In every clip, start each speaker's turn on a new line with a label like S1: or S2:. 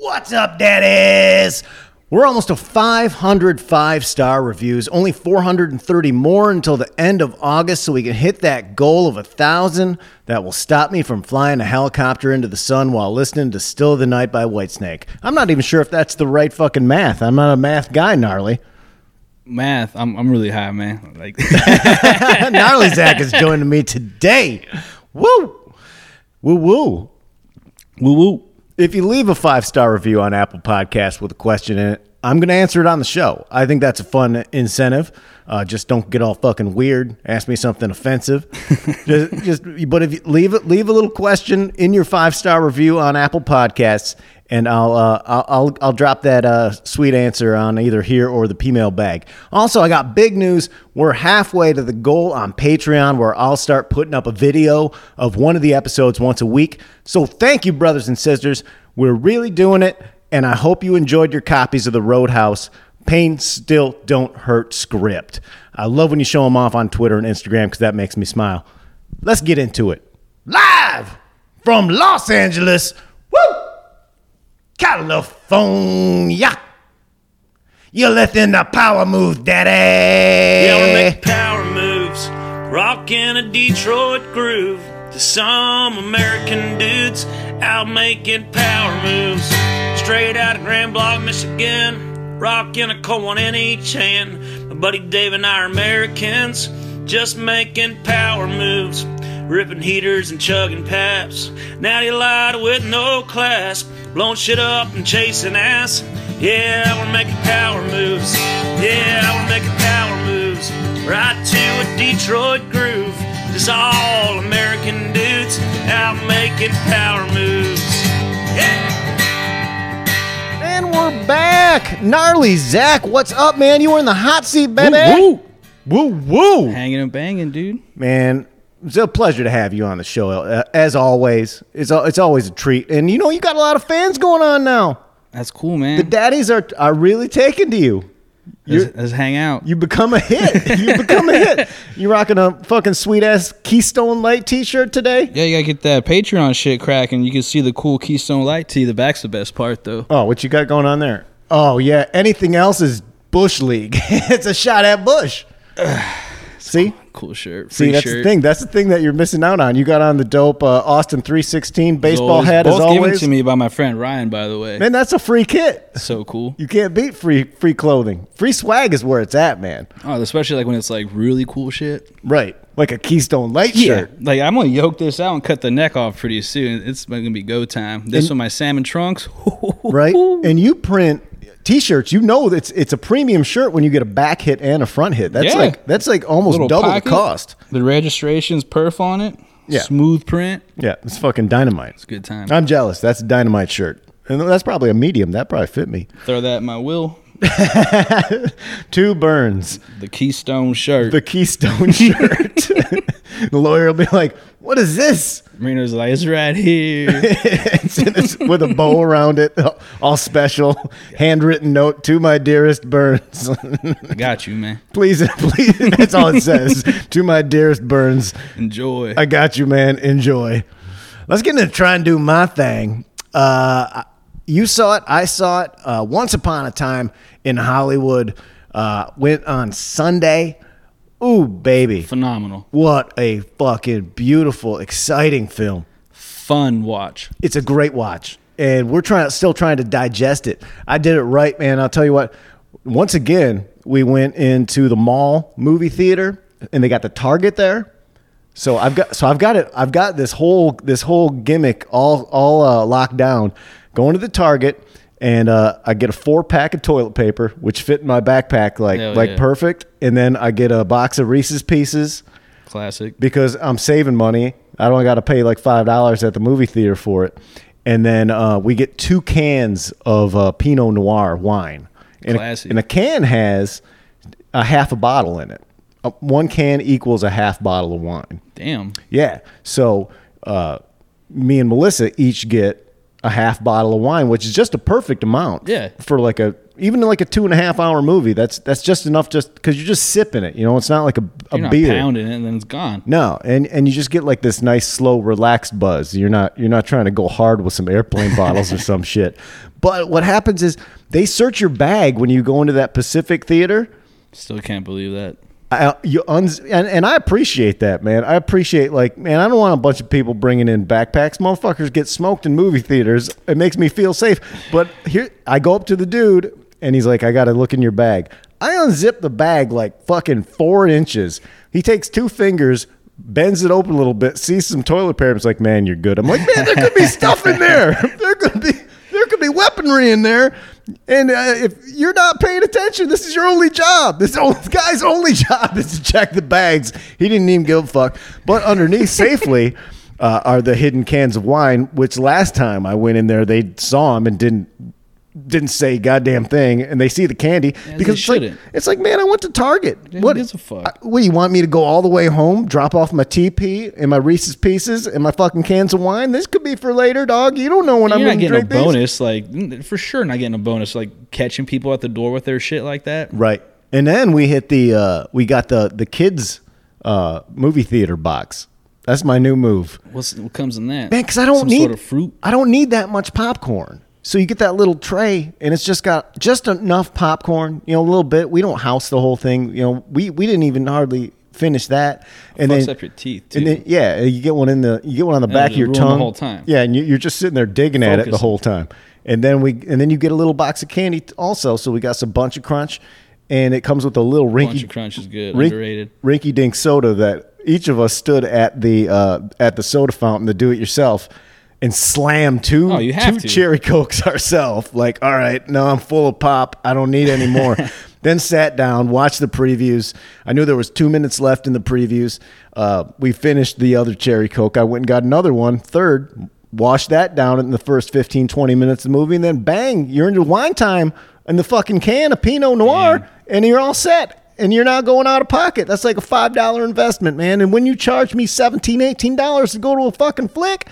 S1: What's up, daddies? We're almost to 500 five star reviews, only 430 more until the end of August, so we can hit that goal of a thousand that will stop me from flying a helicopter into the sun while listening to Still of the Night by Whitesnake. I'm not even sure if that's the right fucking math. I'm not a math guy, gnarly.
S2: Math, I'm I'm really high, man. Like
S1: gnarly Zach is joining me today. Woo! Woo woo.
S2: woo woo.
S1: If you leave a five star review on Apple Podcasts with a question in it, I'm going to answer it on the show. I think that's a fun incentive. Uh, just don't get all fucking weird. Ask me something offensive. just, just, but if you leave it, leave a little question in your five star review on Apple Podcasts, and I'll uh, I'll, I'll I'll drop that uh, sweet answer on either here or the P-mail bag. Also, I got big news. We're halfway to the goal on Patreon, where I'll start putting up a video of one of the episodes once a week. So thank you, brothers and sisters. We're really doing it, and I hope you enjoyed your copies of the Roadhouse. Pain still don't hurt script. I love when you show them off on Twitter and Instagram because that makes me smile. Let's get into it. Live from Los Angeles. Woo! California. You're lifting the power move, daddy.
S3: Yeah, we're making power moves, rocking a Detroit groove to some American dudes out making power moves. Straight out of Grand Blanc, Michigan, rocking a one in each hand. My buddy Dave and I are Americans, just making power moves. Ripping heaters and chugging paps. Natty light with no class. Blowing shit up and chasing ass. Yeah, we're making power moves. Yeah, we're making power moves. Right to a Detroit groove. Just all American dudes out making power moves. Yeah.
S1: And we're back. Gnarly Zach, what's up, man? You were in the hot seat, baby.
S2: Woo,
S1: woo, woo.
S2: Hanging and banging, dude.
S1: Man, it's a pleasure to have you on the show. Uh, as always, it's a, it's always a treat. And you know, you got a lot of fans going on now.
S2: That's cool, man.
S1: The daddies are are really taking to you.
S2: Let's, let's hang out.
S1: You become a hit. you become a hit. You're rocking a fucking sweet ass Keystone Light T-shirt today?
S2: yeah, you gotta get that Patreon shit cracking. You can see the cool Keystone Light tee. The back's the best part, though.
S1: Oh, what you got going on there? Oh yeah, anything else is Bush League. it's a shot at Bush. See,
S2: Cool shirt.
S1: See, that's
S2: shirt.
S1: the thing. That's the thing that you're missing out on. You got on the dope uh, Austin 316 baseball
S2: Always-
S1: hat
S2: both
S1: as
S2: given
S1: always.
S2: to me by my friend Ryan, by the way.
S1: Man, that's a free kit.
S2: So cool.
S1: You can't beat free free clothing. Free swag is where it's at, man.
S2: Oh, especially like when it's like really cool shit.
S1: Right, like a Keystone Light shirt.
S2: Like I'm gonna yoke this out and cut the neck off pretty soon. It's gonna be go time. This
S1: And-
S2: one, my salmon trunks.
S1: Right, and you print t-shirts. You know it's it's a premium shirt when you get a back hit and a front hit. That's
S2: Yeah.
S1: like that's like almost
S2: Little
S1: double
S2: pocket,
S1: the cost.
S2: The registration's perf on it.
S1: Yeah.
S2: Smooth print.
S1: Yeah, it's fucking dynamite.
S2: It's a good time.
S1: I'm jealous. That's a dynamite shirt, and that's probably a medium. That probably fit me.
S2: Throw that in my will.
S1: Two burns.
S2: The Keystone shirt.
S1: the Keystone shirt. the lawyer will be like, "What is this?"
S2: Marino's like, it's right here.
S1: It's in this- with a bow around it, all special, handwritten note to my dearest Burns.
S2: I got you, man.
S1: please, please. That's all it says. to my dearest Burns,
S2: Enjoy.
S1: I got you, man. Enjoy. Let's get into try and do my thing. Uh, you saw it. I saw it. Uh, Once upon a time in Hollywood. Uh, went on Sunday. Ooh, baby.
S2: Phenomenal.
S1: What a fucking beautiful, exciting film.
S2: Fun watch.
S1: It's a great watch. And we're trying still trying to digest it. I did it right, man. I'll tell you what. Once again, we went into the mall movie theater and they got the Target there. So I've got so I've got it I've got this whole this whole gimmick all all uh, locked down. Going to the Target and uh, I get a four pack of toilet paper, which fit in my backpack like
S2: Hell
S1: like
S2: yeah.
S1: perfect. And then I get a box of Reese's Pieces
S2: Classic.
S1: because I'm saving money. I don't got to pay like five dollars at the movie theater for it, and then uh, we get two cans of uh, Pinot Noir wine, and a, and a can has a half a bottle in it. Uh, one can equals a half bottle of wine.
S2: Damn.
S1: Yeah, so uh, me and Melissa each get a half bottle of wine, which is just a perfect amount.
S2: Yeah.
S1: For like a even like a two and a half hour movie, that's that's just enough. Just because you're just sipping it, you know, it's not like a, a
S2: You're
S1: beer.
S2: pounding it and then it's gone.
S1: No, and and you just get like this nice, slow, relaxed buzz. You're not you're not trying to go hard with some airplane bottles or some shit. But what happens is they search your bag when you go into that Pacific Theater.
S2: Still can't believe that.
S1: I, you uns- and, and I appreciate that, man. I appreciate like, man, I don't want a bunch of people bringing in backpacks. Motherfuckers get smoked in movie theaters. It makes me feel safe. But here, I go up to the dude, and he's like, "I got to look in your bag." I unzip the bag like fucking four inches. He takes two fingers, bends it open a little bit, sees some toilet paper. He's like, "Man, you're good." I'm like, "Man, there could be stuff in there. There could be." There could be weaponry in there, and uh, if you're not paying attention, this is your only job. This, guy's only job is to check the bags. He didn't even give a fuck. But underneath, safely, uh, are the hidden cans of wine. Which last time I went in there, they saw them and didn't didn't say goddamn thing, and they see the candy
S2: they
S1: because it's like, it's like, man, I went to Target.
S2: who
S1: what
S2: gives a fuck?
S1: I- what you want me to go all the way home, drop off my TP and my Reese's Pieces and my fucking cans of wine? This could be for later, dog. You don't know when I'm
S2: You're not
S1: going to
S2: getting a
S1: these.
S2: bonus, like for sure, not getting a bonus, like catching people at the door with their shit like that.
S1: Right. And then we hit the uh we got the the kids uh movie theater box. That's my new move.
S2: What's what comes in that?
S1: Man, cuz I don't
S2: Some
S1: need
S2: sort of fruit.
S1: I don't need that much popcorn. So you get that little tray and it's just got just enough popcorn, you know, a little bit. We don't house the whole thing, you know. We we didn't even hardly finish that. And
S2: Fucks
S1: then
S2: up your teeth too.
S1: and then yeah, you get one in the you get one on the back of
S2: it'll
S1: your
S2: ruin the
S1: tongue
S2: whole time.
S1: Yeah, and you, you're just sitting there digging at it the whole time. And then we and then you get a little box of candy t- also. So we got some bunch of crunch, and it comes with a little rinky
S2: Bunch of crunch is good. Underrated.
S1: rinky dink soda that each of us stood at the uh, at the soda fountain to do it yourself and slam two
S2: Oh,
S1: two
S2: to.
S1: cherry cokes ourselves. Like, all right, no, I'm full of pop. I don't need any more. then sat down, watched the previews. I knew there was two minutes left in the previews. Uh, we finished the other cherry coke. I went and got another one, third. Washed that down in the first 15, 20 minutes of the movie, and then bang, you're into wine time and the fucking can of Pinot Noir,
S2: Damn.
S1: and you're all set and you're not going out of pocket. That's like a five dollar investment, man. And when you charge me 17 dollars to go to a fucking flick,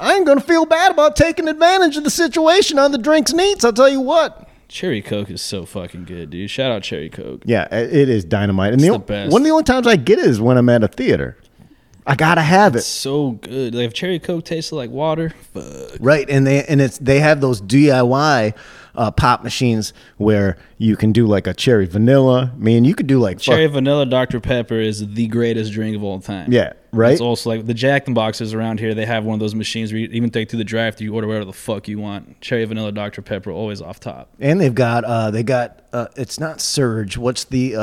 S1: I ain't gonna feel bad about taking advantage of the situation on the drinks and eats. I'll tell you what.
S2: Cherry Coke is so fucking good, dude. Shout out Cherry Coke.
S1: Yeah, it is dynamite. And the,
S2: the best.
S1: one of the only times I get it is when I'm at a theater. I gotta have it.
S2: So good. Like if Cherry Coke tasted like water, fuck.
S1: Right, and they and it's they have those DIY uh, pop machines where you can do like a cherry vanilla. Man, you could do like fuck-
S2: Cherry vanilla Dr Pepper is the greatest drink of all time.
S1: Yeah, right?
S2: It's also like the Jack the Boxes around here. They have one of those machines where you even take through the drive-through, you order whatever the fuck you want. Cherry vanilla Dr Pepper always off top.
S1: And they've got uh they got uh it's not Surge. What's the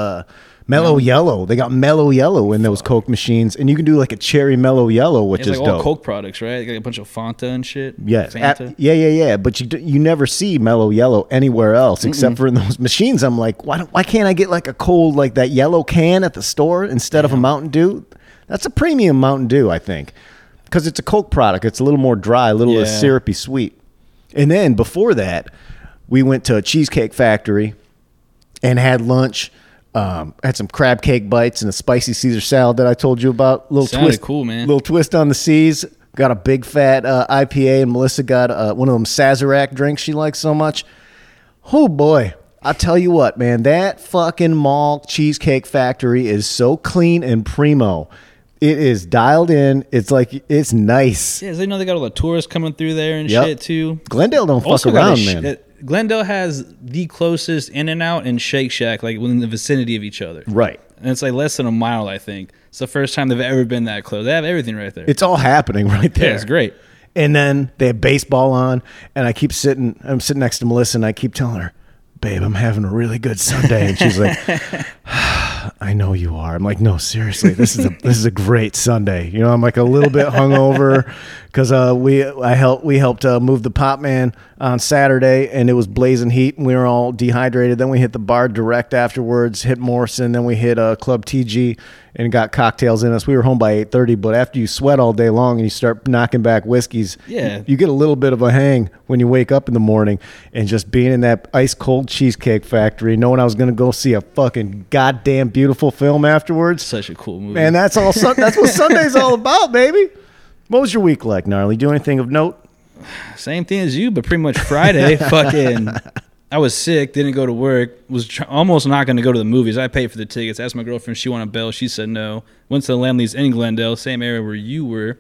S1: Mellow Yellow? They got Mellow Yellow in those Coke machines, and you can do like a cherry Mellow Yellow, which
S2: It's
S1: is
S2: like all
S1: dope.
S2: Coke products, right? They got a bunch of Fanta and shit.
S1: Yeah,
S2: Fanta.
S1: at- yeah, yeah, yeah. But you you never see Mellow Yellow anywhere else except for in those machines. I'm like, why don't, why can't I get like a cold like that yellow can at the store instead of a Mountain Dew? That's a premium Mountain Dew, I think, because it's a Coke product. It's a little more dry, a little less syrupy sweet. And then before that, we went to a cheesecake factory and had lunch. Um, had some crab cake bites and a spicy Caesar salad that I told you about. Little
S2: Sounded
S1: twist,
S2: cool, man.
S1: Little twist on the C's. Got a big fat uh, IPA, and Melissa got uh, one of them Sazerac drinks she likes so much. Oh boy, I tell you what, man, that fucking mall cheesecake factory is so clean and primo. It is dialed in. It's like it's nice.
S2: Yeah, they know they got all the tourists coming through there and
S1: Yep.
S2: shit too.
S1: Glendale don't fuck
S2: Also got a
S1: around,
S2: sh-
S1: man.
S2: Glendale has the closest In and Out and Shake Shack, like within the vicinity of each other.
S1: right.
S2: And it's like less than a mile, I think. It's the first time they've ever been that close. They have everything right there.
S1: It's all happening right there.
S2: yeah, it's great.
S1: And then they have baseball on, and I keep sitting. I'm sitting next to Melissa, and I keep telling her, "Babe, I'm having a really good Sunday," and she's like, "I know you are." I'm like, "No, seriously, this is a this is a great Sunday." You know, I'm like a little bit hungover because uh, we I helped we helped uh, move the Pop Man on Saturday, and it was blazing heat, and we were all dehydrated. Then we hit the bar direct afterwards, hit Morrison, then we hit uh, Club TG, and got cocktails in us. We were home by 8:30, but after you sweat all day long and you start knocking back whiskeys,
S2: Yeah.
S1: you get a little bit of a hang when you wake up in the morning and just being in that ice cold cheesecake factory, knowing I was going to go see a fucking goddamn beautiful film afterwards.
S2: Such a cool movie.
S1: Man, that's all. That's what Sunday's all about, baby. What was your week like, gnarly? Do anything of note?
S2: Same thing as you, but pretty much Friday. fucking, I was sick, didn't go to work, was tr- almost not going to go to the movies. I paid for the tickets. Asked my girlfriend she wanted a bail. She said no. Went to the Laemmles in Glendale, same area where you were,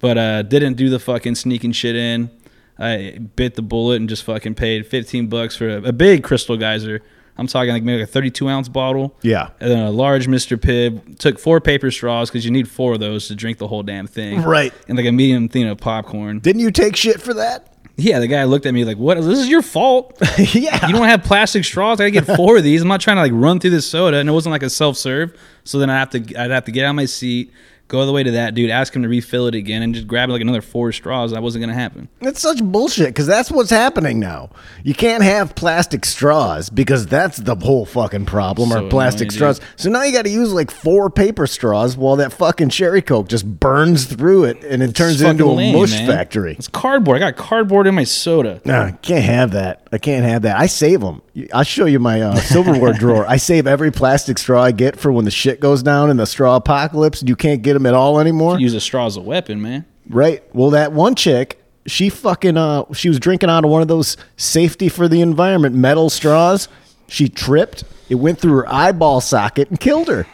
S2: but uh, didn't do the fucking sneaking shit in. I bit the bullet and just fucking paid 15 bucks for a, a big crystal geyser. I'm talking like maybe like a 32 ounce bottle.
S1: Yeah.
S2: And then a large Mr. Pibb. Took four paper straws because you need four of those to drink the whole damn thing.
S1: Right.
S2: And like a medium thing of popcorn.
S1: Didn't you take shit for that?
S2: Yeah, the guy looked at me like, "What? This is your fault.
S1: yeah.
S2: You don't have plastic straws. I gotta get four of these. I'm not trying to like run through this soda." And it wasn't like a self serve. So then I have to, I'd have to get out of my seat, go all the way to that dude, ask him to refill it again, and just grab like another four straws. That wasn't gonna happen.
S1: That's such bullshit because that's what's happening now. You can't have plastic straws because that's the whole fucking problem
S2: So
S1: are plastic straws. So now you got to use like four paper straws while that fucking cherry coke just burns through it and it turns it into a
S2: lame,
S1: mush
S2: man.
S1: factory.
S2: It's cardboard. I got cardboard in my soda.
S1: Nah, I can't have that. I can't have that. I save them. I'll show you my uh, silverware drawer. I save every plastic straw I get for when the shit goes down in the straw apocalypse and you can't get them at all anymore.
S2: Use a straw as a weapon, man.
S1: Right. Well, that one chick, she fucking uh she was drinking out of one of those safety for the environment metal straws. She tripped. It went through her eyeball socket and killed her.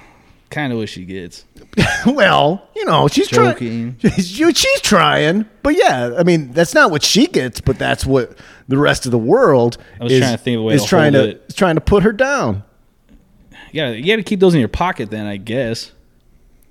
S2: Kind of what she gets.
S1: well, you know, she's
S2: Joking.
S1: trying. She's, she's trying, but yeah, I mean, that's not what she gets, but that's what the rest of the world is,
S2: trying to think of a way
S1: is
S2: to
S1: trying to is trying to put her down.
S2: You gotta, you gotta keep those in your pocket, then I guess.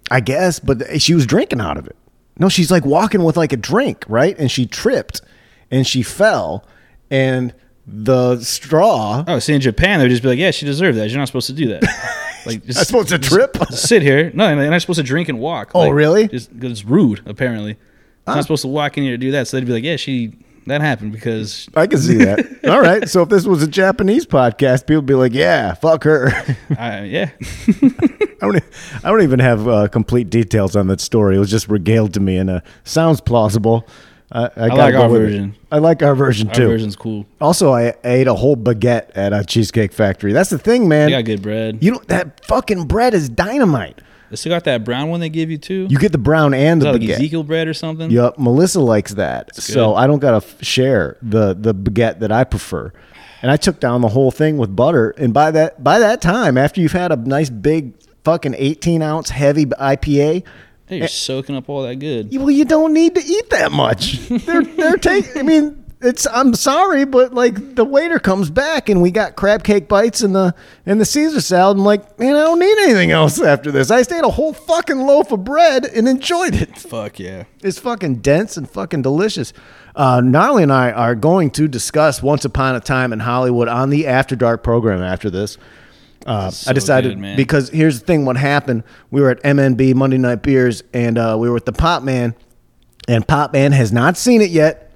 S1: I guess, but she was drinking out of it. No, she's like walking with like a drink, right? And she tripped and she fell and the straw
S2: Oh, see, in Japan, they'd just be like, "Yeah, she deserved that. You're not supposed to do that." Like, just,
S1: I supposed to trip?
S2: sit here. No, and I'm supposed to drink and walk.
S1: Oh,
S2: Like,
S1: really?
S2: Just it's rude, apparently. It's not supposed to walk in here to do that. So they'd be like, "Yeah, she that happened because
S1: I can see that. All right. So if this was a Japanese podcast, people would be like, "Yeah, fuck her."
S2: I, yeah."
S1: I don't. I don't even have uh, complete details on that story. It was just regaled to me, and uh, sounds plausible. I, I, gotta
S2: like our
S1: with it.
S2: version.
S1: I like our version too.
S2: Our version's cool.
S1: Also, I ate a whole baguette at a cheesecake factory. That's the thing, man.
S2: They got good bread.
S1: You know that fucking bread is dynamite.
S2: They still got that brown one they give you too.
S1: You get the brown and
S2: Is
S1: the
S2: that like
S1: baguette.
S2: Ezekiel bread or something?
S1: Yep, Melissa likes that, so. I don't gotta f- share the the baguette that I prefer. And I took down the whole thing with butter. And by that by that time, after you've had a nice big fucking eighteen ounce heavy IPA,
S2: Hey, you're soaking up all that good.
S1: well, you don't need to eat that much. They're they're taking. I mean, it's. I'm sorry, but like the waiter comes back and we got crab cake bites and the and the Caesar salad. I'm like, man, I don't need anything else after this. I just ate a whole fucking loaf of bread and enjoyed it.
S2: Fuck yeah.
S1: It's fucking dense and fucking delicious. Uh, Gnarly and I are going to discuss Once Upon a Time in Hollywood on the After Dark program after this. Uh,
S2: So
S1: I decided
S2: good,
S1: because here's the thing: what happened? We were at MNB Monday Night Beers, and uh, we were with the Pop Man, and Pop Man has not seen it yet,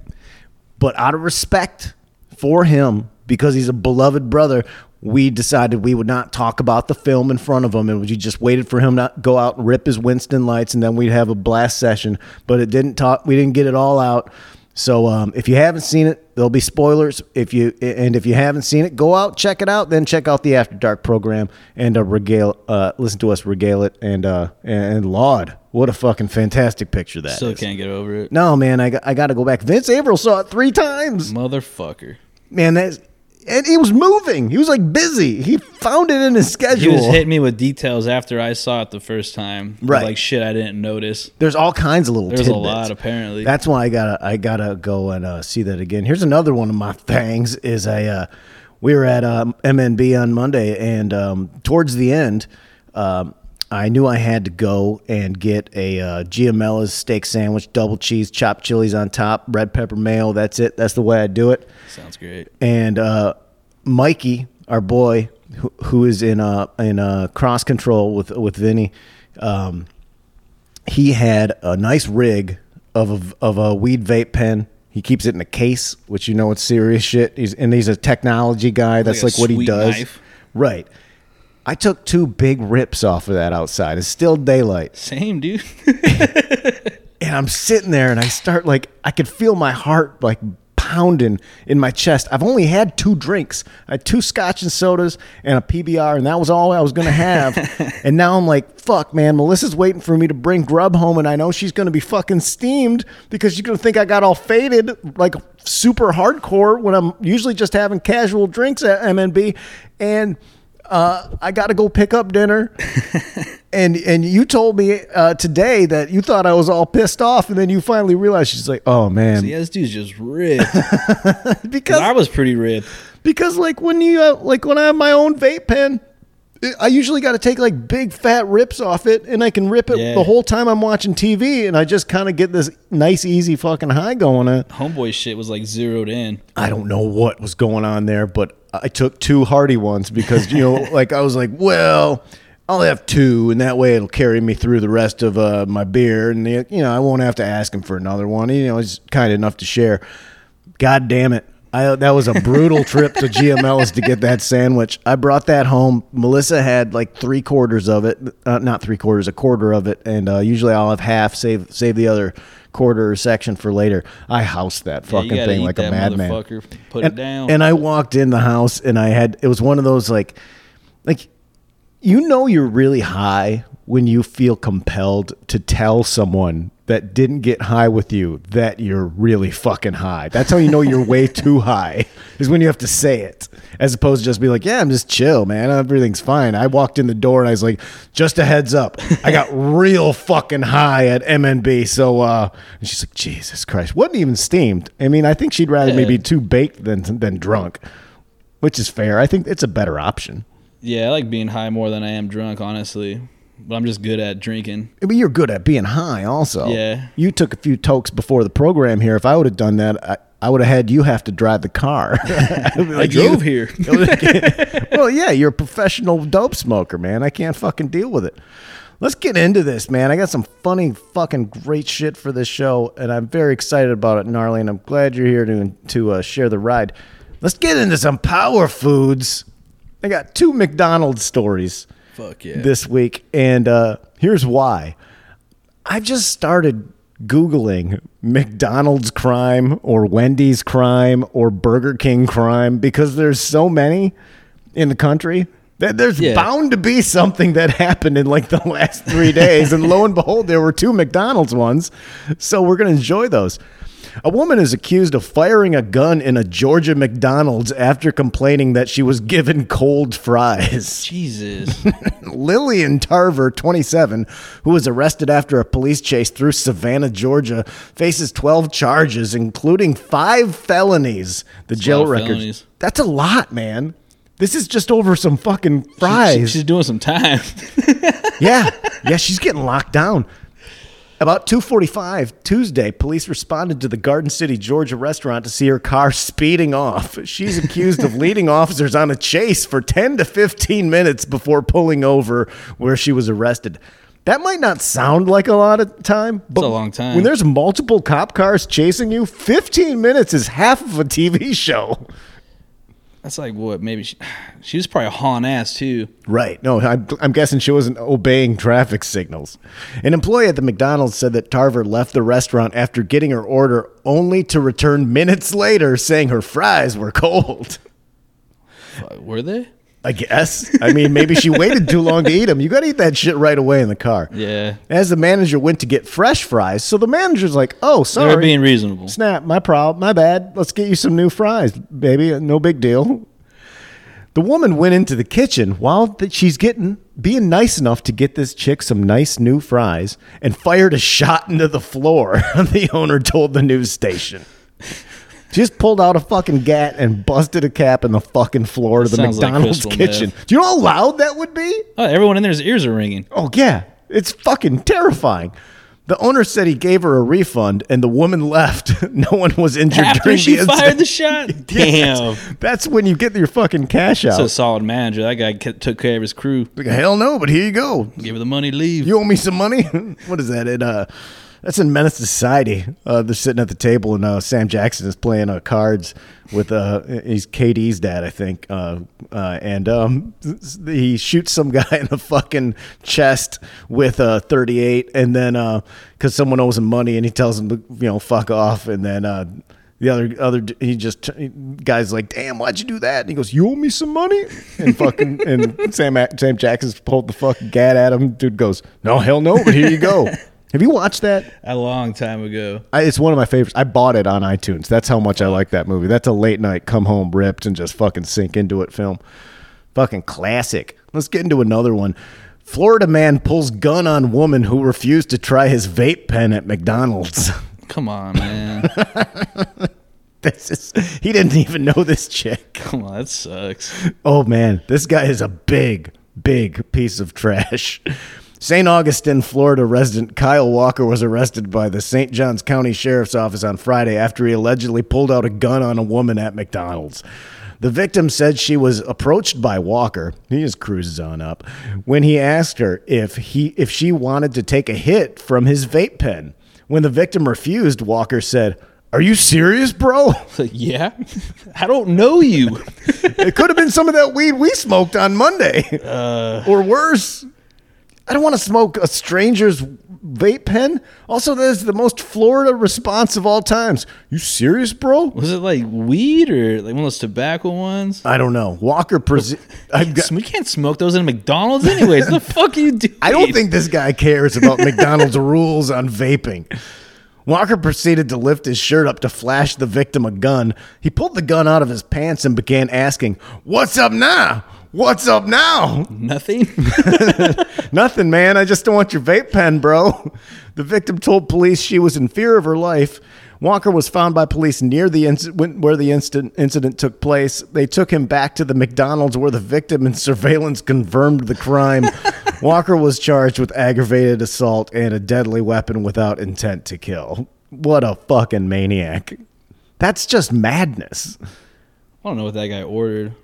S1: but out of respect for him, because he's a beloved brother, we decided we would not talk about the film in front of him, and we just waited for him to go out and rip his Winston lights, and then we'd have a blast session. But it didn't talk. We didn't get it all out. So um, if you haven't seen it, there'll be spoilers. If you and if you haven't seen it, go out check it out. Then check out the After Dark program and uh, regale, uh, listen to us regale it and uh, and laud. What a fucking fantastic picture that
S2: Still
S1: is.
S2: can't get over it.
S1: No man, I got, I got to go back. Vince Averill saw it three times.
S2: Motherfucker.
S1: Man, that's and he was moving. He was like busy. He found it in his schedule.
S2: He was hitting me with details after I saw it the first time.
S1: Right.
S2: Like shit I didn't notice.
S1: There's all kinds of little.
S2: There's a
S1: tidbits.
S2: lot apparently.
S1: That's why I gotta I gotta go and uh, see that again. Here's another one of my things is I uh, we were at um, MNB on Monday and um, towards the end um, I knew I had to go and get a uh, Giamela's steak sandwich, double cheese, chopped chilies on top, red pepper mayo. That's it. That's the way I do it.
S2: Sounds great.
S1: And uh, Mikey, our boy, who, who is in uh, in uh, cross control with with Vinny, um, he had a nice rig of a, of a weed vape pen. He keeps it in a case, which you know it's serious shit. He's and he's a technology guy. That's
S2: Like
S1: like, what he does.
S2: knife.
S1: Right. I took two big rips off of that outside. It's still daylight.
S2: Same dude.
S1: And I'm sitting there and I start like I could feel my heart like pounding in my chest. I've only had two drinks. I had two scotch and sodas and a PBR, and that was all I was going to have. and now I'm like, fuck, man, Melissa's waiting for me to bring grub home, and I know she's going to be fucking steamed because she's going to think I got all faded, like super hardcore when I'm usually just having casual drinks at MNB. And uh, I got to go pick up dinner. and and you told me uh, today that you thought I was all pissed off, and then you finally realized she's like, "Oh man,"
S2: Yeah, this dude's just ripped.
S1: because
S2: I was pretty ripped.
S1: because like when you uh, like when I have my own vape pen. I usually got to take like big fat rips off it, and I can rip it
S2: Yeah.
S1: the whole time I'm watching TV, and I just kind of get this nice, easy fucking high going. On.
S2: Homeboy shit was like zeroed in.
S1: I don't know what was going on there, but I took two hearty ones because you know, like I was like, well, I'll have two, and that way it'll carry me through the rest of uh, my beer, and you know, I won't have to ask him for another one. You know, he's kind enough to share. God damn it. I, that was a brutal trip to GML's to get that sandwich. I brought that home. Melissa had like three quarters of it, uh, not three quarters, a quarter of it, and uh, usually I'll have half, save save the other quarter or section for later. I housed that fucking
S2: gotta
S1: thing like a madman.
S2: Put
S1: and,
S2: it down.
S1: And I walked in the house and I had it was one of those like like you know you're really high when you feel compelled to tell someone that didn't get high with you that you're really fucking high. That's how you know you're way too high. Is when you have to say it as opposed to just be like, "Yeah, I'm just chill, man. Everything's fine." I walked in the door and I was like, "Just a heads up. I got real fucking high at MNB." So uh and she's like, "Jesus Christ. Wasn't even steamed." I mean, I think she'd rather me be too baked than than drunk, which is fair. I think it's a better option.
S2: yeah, I like being high more than I am drunk, honestly. But I'm just good at drinking.
S1: I mean, you're good at being high, also.
S2: Yeah.
S1: You took a few tokes before the program here. If I would have done that, I, I would have had you have to drive the car.
S2: I drove here.
S1: well, yeah, you're a professional dope smoker, man. I can't fucking deal with it. Let's get into this, man. I got some funny, fucking great shit for this show, and I'm very excited about it, Gnarly, and I'm glad you're here to to uh, share the ride. Let's get into some power foods. I got two McDonald's stories
S2: Fuck yeah.
S1: this week, and uh, here's why. I've just started Googling McDonald's crime or Wendy's crime or Burger King crime because there's so many in the country. that There's
S2: Yeah.
S1: bound to be something that happened in like the last three days. and lo and behold, there were two McDonald's ones. So we're going to enjoy those. A woman is accused of firing a gun in a Georgia McDonald's after complaining that she was given cold fries.
S2: Jesus.
S1: Lillian Tarver, 27, who was arrested after a police chase through Savannah, Georgia, faces 12 charges, including five felonies. The jail record.
S2: felonies.
S1: That's a lot, man. This is just over some fucking
S2: She-
S1: fries.
S2: she's doing some time.
S1: yeah, yeah, she's getting locked down. About 2:45 Tuesday, police responded to the Garden City, Georgia restaurant to see her car speeding off. She's accused of leading officers on a chase for 10 to 15 minutes before pulling over where she was arrested. That might not sound like a lot of time, but it's
S2: a long time.
S1: When there's multiple cop cars chasing you, 15 minutes is half of a TV show.
S2: That's like what? Maybe she, she was probably a hauling ass too.
S1: Right. No, I'm, I'm guessing she wasn't obeying traffic signals. An employee at the McDonald's said that Tarver left the restaurant after getting her order only to return minutes later saying her fries were cold.
S2: Were they?
S1: I guess. I mean, maybe she waited too long to eat them. You got to eat that shit right away in the car.
S2: Yeah.
S1: As the manager went to get fresh fries, so the manager's like, "Oh, sorry,
S2: They
S1: sorry,
S2: were being reasonable.
S1: Snap, my problem, my bad. Let's get you some new fries, baby. No big deal. The woman went into the kitchen while that she's getting being nice enough to get this chick some nice new fries and fired a shot into the floor. the owner told the news station. Just pulled out a fucking gat and busted a cap in the fucking floor of the
S2: Sounds like
S1: McDonald's
S2: crystal
S1: kitchen.
S2: meth.
S1: Do you know how loud that would be?
S2: Oh, everyone in there's ears are ringing.
S1: Oh yeah, it's fucking terrifying. The owner said he gave her a refund, and the woman left. no one was injured
S2: After
S1: during
S2: she
S1: the
S2: fired the shot. Damn.
S1: that's, when you get your fucking cash out.
S2: That's a solid manager. That guy took care of his crew.
S1: Like, Hell no, but here you go.
S2: Give her the money to leave.
S1: You owe me some money. what is that? It uh, that's in Menace Society. Uh, they're sitting at the table, and uh, Sam Jackson is playing uh, cards with uh, he's KD's dad, I think. Uh, uh, and um, he shoots some guy in the fucking chest with a 38, and then because someone owes him money, and he tells him you know fuck off, and then uh, The other other he just guy's like, "Damn, why'd you do that?" And he goes, "You owe me some money." And fucking and Sam Sam Jackson's pulled the fucking gat at him. Dude goes, "No, hell no, but here you go." Have you watched that?
S2: A long time ago.
S1: I, it's one of my favorites. I bought it on iTunes. That's how much I like that movie. That's a late night come home ripped and just fucking sink into it film. Fucking classic. Let's get into another one. Florida man pulls gun on woman who refused to try his vape pen at McDonald's.
S2: Come on, man.
S1: this is he didn't even know this chick.
S2: Come on, that sucks.
S1: Oh man, this guy is a big, big piece of trash. St. Augustine, Florida resident Kyle Walker was arrested by the St. Johns County Sheriff's Office on Friday after he allegedly pulled out a gun on a woman at McDonald's. The victim said she was approached by Walker. He just cruises on up when he asked her if he if she wanted to take a hit from his vape pen. When the victim refused, Walker said, "Are you serious, bro?
S2: Yeah, I don't know you.
S1: It could have been some of that weed we smoked on Monday, uh, or worse. I don't want to smoke a stranger's vape pen. Also, that is the most Florida response of all times. You serious, bro?
S2: Was it like weed or like one of those tobacco ones?
S1: I don't know. Walker, presi- I've got,
S2: we can't smoke those in McDonald's anyways. the fuck are you doing?
S1: I don't think this guy cares about McDonald's rules on vaping. Walker proceeded to lift his shirt up to flash the victim a gun. He pulled the gun out of his pants and began asking, What's up now? What's up now?
S2: nothing.
S1: Nothing, man. I just don't want your vape pen, bro. The victim told police she was in fear of her life. Walker was found by police near the incident where the incident incident took place. They took him back to the McDonald's where the victim and surveillance confirmed the crime. Walker was charged with aggravated assault and a deadly weapon without intent to kill. What a fucking maniac. That's just madness.
S2: I don't know what that guy ordered.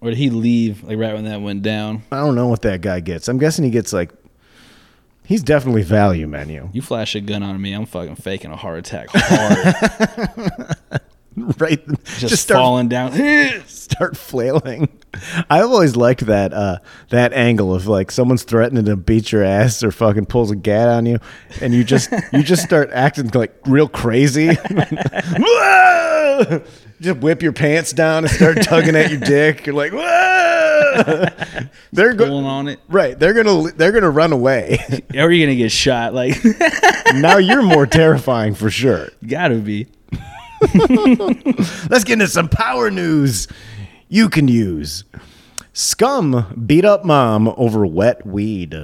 S2: Or did he leave like right when that went down?
S1: I don't know what that guy gets. I'm guessing he gets like he's definitely value menu.
S2: You flash a gun on me, I'm fucking faking a heart attack hard.
S1: Right?
S2: Just,
S1: start
S2: falling down.
S1: start flailing. I've always liked that uh, that angle of like someone's threatening to beat your ass or fucking pulls a gat on you, and you just you just start acting like real crazy. Just whip your pants down and start tugging at your dick. You're like, Whoa! they're going
S2: on it.
S1: right. They're gonna they're gonna run away.
S2: Or you gonna get shot? Like,
S1: now you're more terrifying for sure.
S2: gotta be.
S1: Let's get into some power news you can use. Scum beat up mom over wet weed.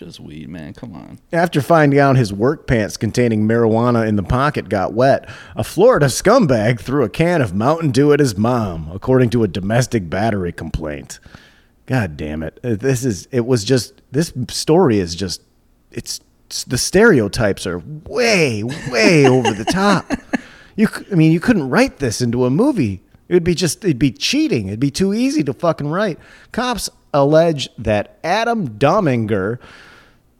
S2: It's just weed, man. Come on.
S1: After finding out his work pants containing marijuana in the pocket got wet, a Florida scumbag threw a can of Mountain Dew at his mom, according to a domestic battery complaint. God damn it. Uh, This is, it was just, this story is just, it's, the stereotypes are way, way over the top. You, I mean, you couldn't write this into a movie. It would be just, it'd be cheating. It'd be too easy to fucking write. Cops allege that Adam Dominger,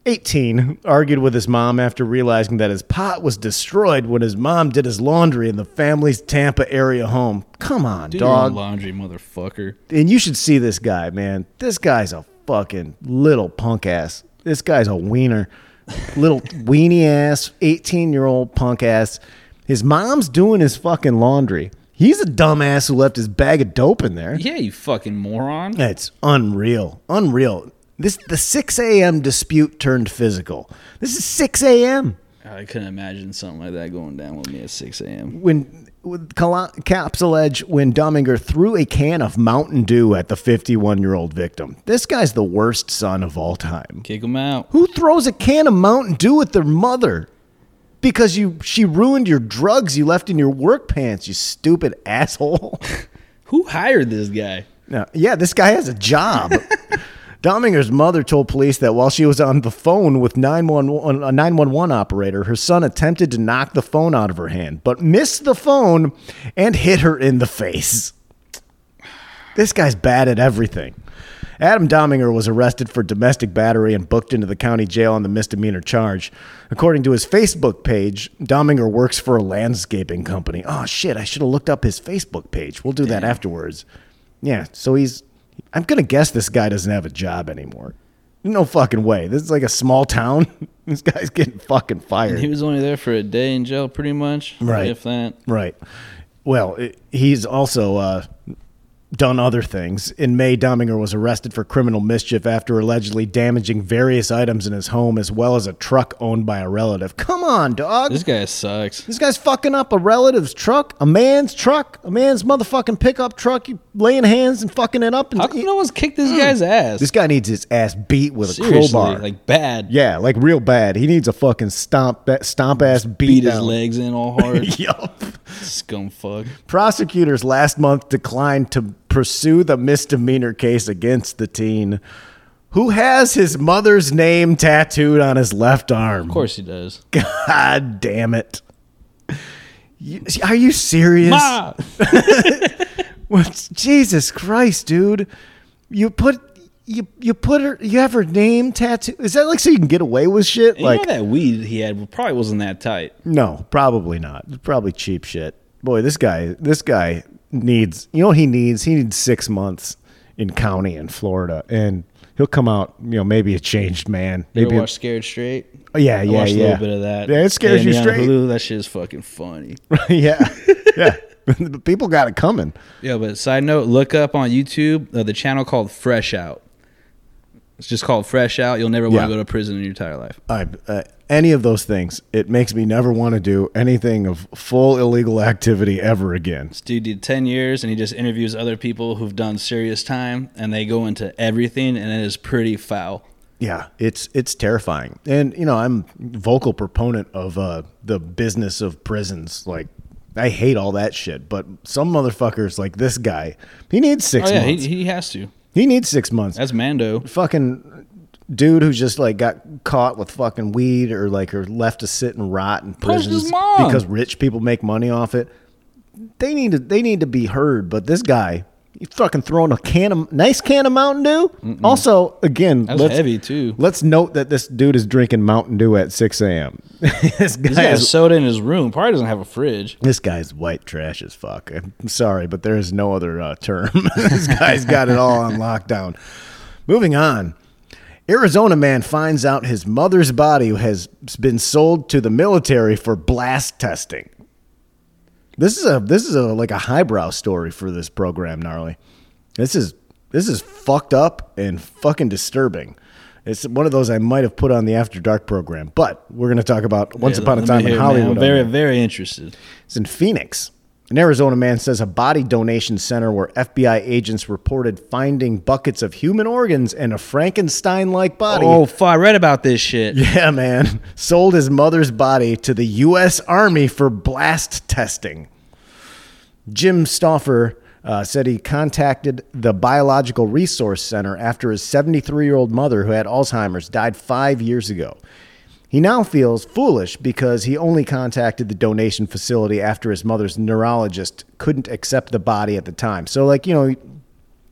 S1: 18, argued with his mom after realizing that his pot was destroyed when his mom did his laundry in the family's Tampa area home. Come on,
S2: Do your
S1: dog.
S2: laundry, motherfucker.
S1: And you should see this guy, man. This guy's a fucking little punk ass. This guy's a wiener. Little weenie ass, 18 year old punk ass. His mom's doing his fucking laundry. He's a dumbass who left his bag of dope in there.
S2: Yeah, you fucking moron.
S1: It's unreal. Unreal. This the 6 a.m. dispute turned physical. This is 6 a.m.
S2: I couldn't imagine something like that going down with me at 6 a.m.
S1: When with Col- Caps allege when Dominger threw a can of Mountain Dew at the 51 year old victim. This guy's the worst son of all time.
S2: Kick him out.
S1: Who throws a can of Mountain Dew at their mother? Because you she ruined your drugs you left in your work pants, you stupid asshole.
S2: Who hired this guy?
S1: Now, yeah, this guy has a job. Dominger's mother told police that while she was on the phone with 911, a 911 operator, her son attempted to knock the phone out of her hand, but missed the phone and hit her in the face. This guy's bad at everything. Adam Dominger was arrested for domestic battery and booked into the county jail on the misdemeanor charge. According to his Facebook page, Dominger works for a landscaping company. Oh shit, I should have looked up his Facebook page. We'll do that afterwards. Yeah, so he's I'm going to guess this guy doesn't have a job anymore. No fucking way. This is like a small town. this guy's getting fucking fired.
S2: He was only there for a day in jail, pretty much.
S1: Right.
S2: If that.
S1: Right. Well, it, he's also uh, done other things. In May, Dominger was arrested for criminal mischief after allegedly damaging various items in his home as well as a truck owned by a relative. Come on, dog.
S2: This guy sucks.
S1: This guy's fucking up a relative's truck, a man's truck, a man's motherfucking pickup truck. You laying hands and fucking it up. And
S2: How come no one's kicked this guy's mm. ass?
S1: this guy needs his ass beat with a crowbar.
S2: like bad.
S1: yeah, like real bad. He needs a fucking stomp, stomp ass beat,
S2: Beat his legs in all hard.
S1: Yup.
S2: Scumfuck.
S1: Prosecutors last month declined to pursue the misdemeanor case against the teen who has his mother's name tattooed on his left arm.
S2: Of course he does.
S1: God damn it. You- are you serious?
S2: Ma!
S1: What- Jesus Christ, dude. You put you you put her you have her name tattooed. Is that like so you can get away with shit?
S2: You
S1: like
S2: know that weed he had probably wasn't that tight.
S1: No, probably not. Probably cheap shit. Boy, this guy, this guy needs. You know what he needs? He needs six months in county in Florida, and he'll come out. You know, maybe a changed man.
S2: You
S1: Maybe.
S2: watch Scared Straight?
S1: oh, yeah,
S2: I
S1: yeah, yeah.
S2: a little bit of that.
S1: Yeah, it scares
S2: And
S1: you straight.
S2: Hulu, that shit is fucking funny.
S1: yeah, yeah. People got it coming.
S2: Yeah, but side note, look up on YouTube uh, the channel called Fresh Out. It's just called Fresh Out. You'll never want
S1: Yeah.
S2: to go to prison in your entire life.
S1: I, uh, any of those things, it makes me never want to do anything of full illegal activity ever again.
S2: This dude did 10 years and he just interviews other people who've done serious time and they go into everything and it is pretty foul.
S1: Yeah, it's it's terrifying, and you know I'm vocal proponent of uh, the business of prisons. Like I hate all that shit, but some motherfuckers like this guy, he needs six
S2: Oh, yeah,
S1: months. He,
S2: he has to.
S1: He needs six months.
S2: That's Mando.
S1: fucking dude who's just like got caught with fucking weed or like or left to sit and rot in
S2: Punched
S1: prisons because rich people make money off it. They need to they need to be heard, but this guy. He's fucking throwing a can of nice can of Mountain Dew. Also, again,
S2: That was
S1: let's-
S2: heavy, too.
S1: Let's note that this dude is drinking Mountain Dew at 6 a.m. this
S2: This
S1: guy
S2: guy has
S1: is
S2: soda in his room. Probably doesn't have a fridge.
S1: this guy's white trash as fuck. I'm sorry, but there is no other uh, term. this guy's got it all on lockdown. Moving on. Arizona man finds out his mother's body has been sold to the military for blast testing. This is a this is a like a highbrow story for this program, gnarly. This is this is fucked up and fucking disturbing. It's one of those I might have put on the After Dark program, but we're going to talk about Once
S2: Yeah,
S1: Upon a Time in. Hollywood.
S2: I'm very, very interested.
S1: It's in Phoenix. An Arizona man says a body donation center where FBI agents reported finding buckets of human organs and a Frankenstein like body.
S2: Oh, fuck, I read about this shit.
S1: Yeah, man. Sold his mother's body to the U.S. Army for blast testing. Jim Stauffer uh, said he contacted the Biological Resource Center after his 73 year old mother, who had Alzheimer's, died five years ago. He now feels foolish because he only contacted the donation facility after his mother's neurologist couldn't accept the body at the time. So, like, you know,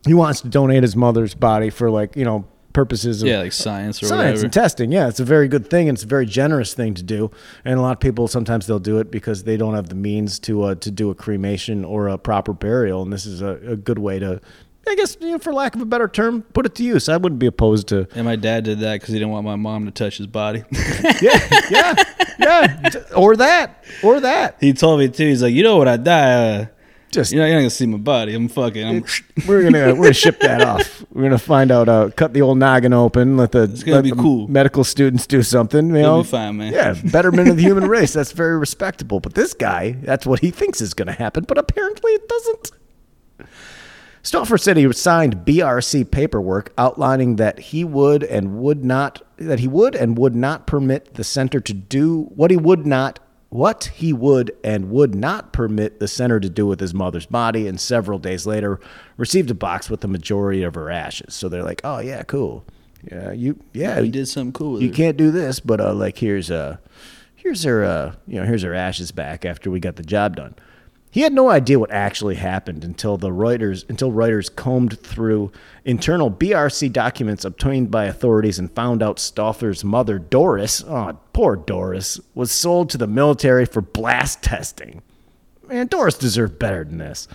S1: he wants to donate his mother's body for, like, you know, purposes of
S2: Yeah, like science or
S1: science
S2: whatever.
S1: and testing. Yeah, it's a very good thing, and it's a very generous thing to do. And a lot of people sometimes they'll do it because they don't have the means to uh, to do a cremation or a proper burial, and this is a, a good way to, I guess, you know, for lack of a better term, put it to use. I wouldn't be opposed to.
S2: And my dad did that because he didn't want my mom to touch his body.
S1: Yeah, yeah, yeah, or that, or that.
S2: he told me too. He's like, you know what? I die. Uh,
S1: Just
S2: you're not gonna see my body. I'm fucking. I'm.
S1: we're gonna we're gonna ship that off. We're gonna find out. Uh, cut the old noggin open. Let the,
S2: gonna
S1: let
S2: be cool.
S1: medical students do something. You know,
S2: be fine, man.
S1: Yeah, betterment of the human race. That's very respectable. But this guy, that's what he thinks is gonna happen. But apparently, it doesn't. Stauffer said he signed BRC paperwork outlining that he would and would not that he would and would not permit the center to do what he would not what he would and would not permit the center to do with his mother's body and several days later received a box with the majority of her ashes. So they're like, "Oh yeah, cool. Yeah, you yeah,
S2: we did something cool. With
S1: you
S2: her.
S1: can't do this, but uh, like here's uh here's her uh you know here's her ashes back after we got the job done. He had no idea what actually happened until the Reuters until Reuters combed through internal BRC documents obtained by authorities and found out Stauffer's mother Doris, oh poor Doris, was sold to the military for blast testing. Man, Doris deserved better than this.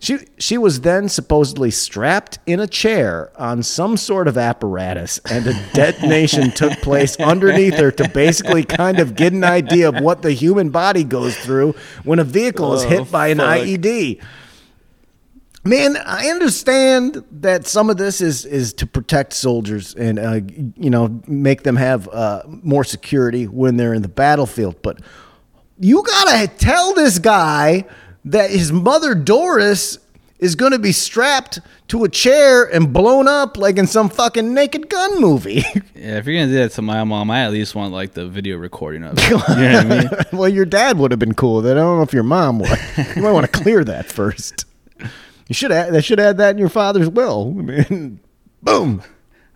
S1: She she was then supposedly strapped in a chair on some sort of apparatus, and a detonation took place underneath her to basically kind of get an idea of what the human body goes through when a vehicle is
S2: Oh,
S1: hit by an
S2: fuck.
S1: IED. Man, I understand that some of this is is to protect soldiers and uh, you know make them have uh, more security when they're in the battlefield, but you gotta tell this guy that his mother Doris is gonna be strapped to a chair and blown up like in some fucking Naked Gun movie.
S2: Yeah, if you're gonna do that to my mom, I at least want like the video recording of it. You know what I mean?
S1: well, your dad would have been cool. Then I don't know if your mom would. You might want to clear that first. You should add, they should add that in your father's will. I mean, boom.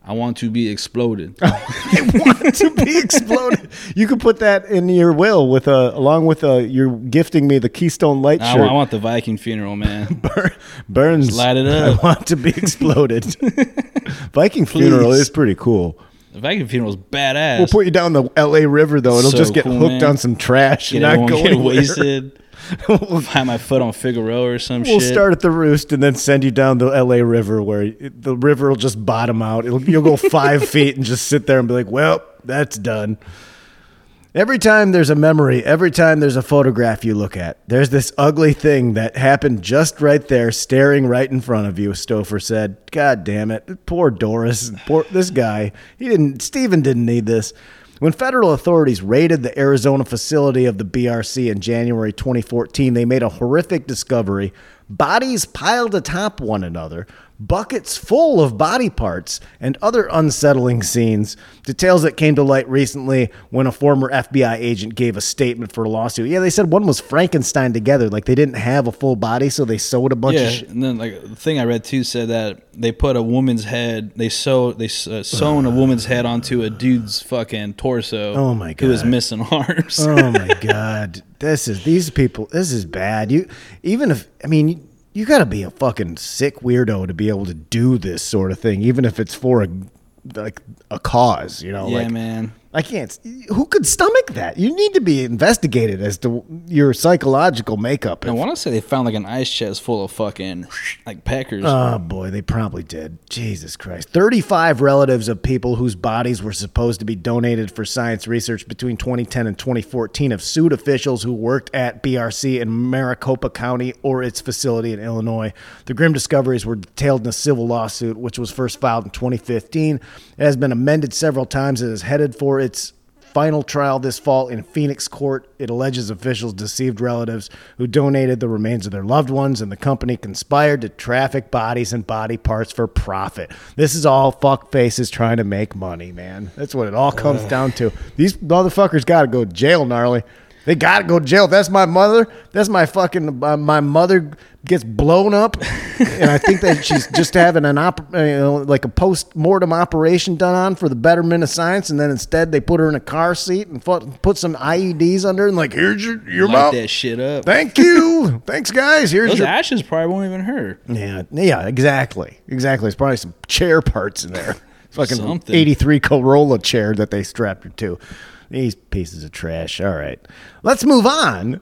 S2: I want to be exploded.
S1: They want to be exploded. You could put that in your will with uh, along with uh, you're gifting me the Keystone Light
S2: I,
S1: shirt.
S2: I want the Viking funeral, man.
S1: Bur- Burns,
S2: light it up.
S1: I want to be exploded. Viking funeral is pretty cool.
S2: The Viking funeral's badass.
S1: We'll put you down the L.A. River though. It'll
S2: So
S1: just get
S2: cool,
S1: hooked
S2: man.
S1: on some trash
S2: get
S1: and not go
S2: get
S1: anywhere.
S2: wasted. Find my foot on Figueroa or some
S1: We'll
S2: shit.
S1: start at the roost and then send you down the L.A. River where it- the river will just bottom out. It'll, you'll go five feet and just sit there and be like, "Well, that's done." Every time there's a memory, every time there's a photograph you look at, there's this ugly thing that happened just right there, staring right in front of you. Stouffer said, "God damn it, poor Doris, poor this guy. He didn't. Steven didn't need this." When federal authorities raided the Arizona facility of the BRC in January 2014, they made a horrific discovery. Bodies piled atop one another, buckets full of body parts, and other unsettling scenes. Details that came to light recently when a former FBI agent gave a statement for a lawsuit. Yeah, they said one was Frankenstein together. Like they didn't have a full body, so they sewed a bunch
S2: yeah,
S1: of shit.
S2: and then like the thing I read too said that they put a woman's head, they sew, they uh, sewn a woman's head onto a dude's fucking torso.
S1: Oh, my
S2: Who was missing arms?
S1: oh my god this is these people this is bad you even if i mean you, got to be a fucking sick weirdo to be able to do this sort of thing even if it's for a like a cause you know
S2: yeah,
S1: like
S2: man.
S1: I can't who could stomach that you need to be investigated as to your psychological makeup
S2: I want to say they found like an ice chest full of fucking like peckers.
S1: Oh boy, they probably did. Jesus Christ. 35 relatives of people whose bodies were supposed to be donated for science research between 2010 and 2014 have sued officials who worked at BRC in Maricopa County or its facility in Illinois. The grim discoveries were detailed in a civil lawsuit, which was first filed in 2015. It has been amended several times. It is headed for its final trial this fall in Phoenix court. It alleges officials deceived relatives who donated the remains of their loved ones, and the company conspired to traffic bodies and body parts for profit. This is all fuck faces trying to make money, man. That's what it all comes down to. These motherfuckers got to go to jail, gnarly. They got to go to jail. That's my mother. That's my fucking uh, my mother gets blown up, and I think that she's just having an op, you know, like a post mortem operation done on for the betterment of science, and then instead they put her in a car seat and fu- put some IEDs under, her and like here's your your
S2: Light
S1: mouth.
S2: that shit up.
S1: Thank you, thanks guys. Here's
S2: Those
S1: your
S2: ashes probably won't even hurt.
S1: yeah, yeah, exactly, exactly. It's probably some chair parts in there. Fucking
S2: Something.
S1: '83 Corolla chair that they strapped her to. These pieces of trash. All right, let's move on.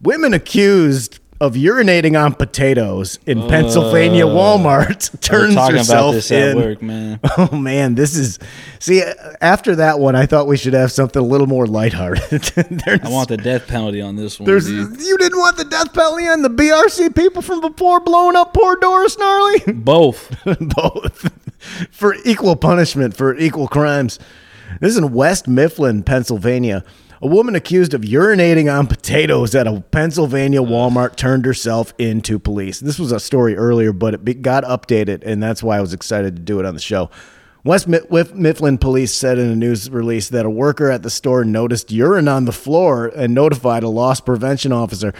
S1: Women accused of urinating on potatoes in uh, Pennsylvania Walmart turns herself
S2: about this
S1: in.
S2: at work, man.
S1: Oh man, this is see. Uh, after that one, I thought we should have something a little more lighthearted.
S2: I want the death penalty on this one.
S1: there's you didn't want the death penalty on the BRC people from before blowing up poor Doris Gnarly.
S2: Both.
S1: both for equal punishment for equal crimes. This is in West Mifflin, Pennsylvania. A woman accused of urinating on potatoes at a Pennsylvania Walmart turned herself into police. This was a story earlier, but it got updated, and that's why I was excited to do it on the show. West Mifflin police said in a news release that a worker at the store noticed urine on the floor and notified a loss prevention officer.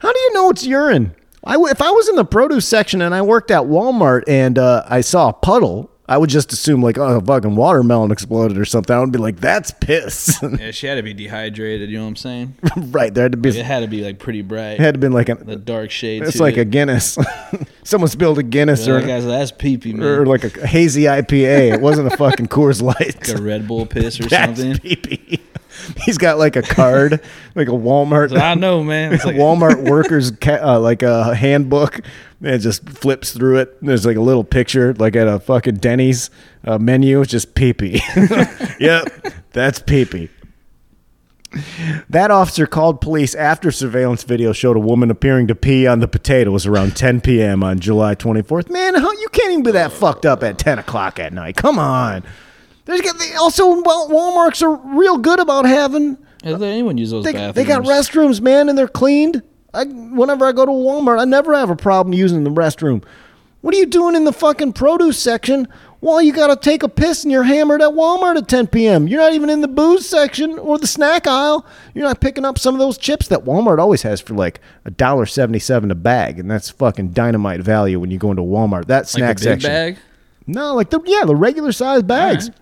S1: How do you know it's urine? I if I was in the produce section and I worked at Walmart and uh, I saw a puddle, I would just assume like, oh, a fucking watermelon exploded or something. I would be like, that's piss.
S2: Yeah, she had to be dehydrated. You know what I'm saying?
S1: right there had to be.
S2: It had to be like pretty bright.
S1: It had to been like
S2: the
S1: a.
S2: dark shade.
S1: It's like a. Guinness. Someone spilled a Guinness
S2: Yeah,
S1: or,
S2: guy's that's pee pee man.
S1: or like a hazy IPA. It wasn't a fucking Coors Light.
S2: like a Red Bull piss or
S1: That's
S2: something.
S1: pee-pee. He's got like a card, like a Walmart.
S2: I know, man. It's like
S1: Walmart workers ca- uh, like a handbook. And it just flips through it. There's like a little picture, like at a fucking Denny's uh, menu. It's just pee pee. yep, that's pee pee. That officer called police after surveillance video showed a woman appearing to pee on the potatoes around 10 p.m. on July 24th. Man, how, you can't even be that fucked up at 10 o'clock at night. Come on. There's also well, Walmart's are real good about having
S2: Has there anyone use those
S1: they,
S2: bathrooms?
S1: they got restrooms, man, and they're cleaned. I, whenever I go to Walmart, I never have a problem using the restroom. What are you doing in the fucking produce section while you got to take a piss and you're hammered at Walmart at 10 p.m.? You're not even in the booze section or the snack aisle. You're not picking up some of those chips that Walmart always has for like a dollar seventy-seven a bag, and that's fucking dynamite value when you go into Walmart. That
S2: like
S1: snack
S2: big
S1: section.
S2: bag.
S1: No, like the yeah, the regular size bags.
S2: right.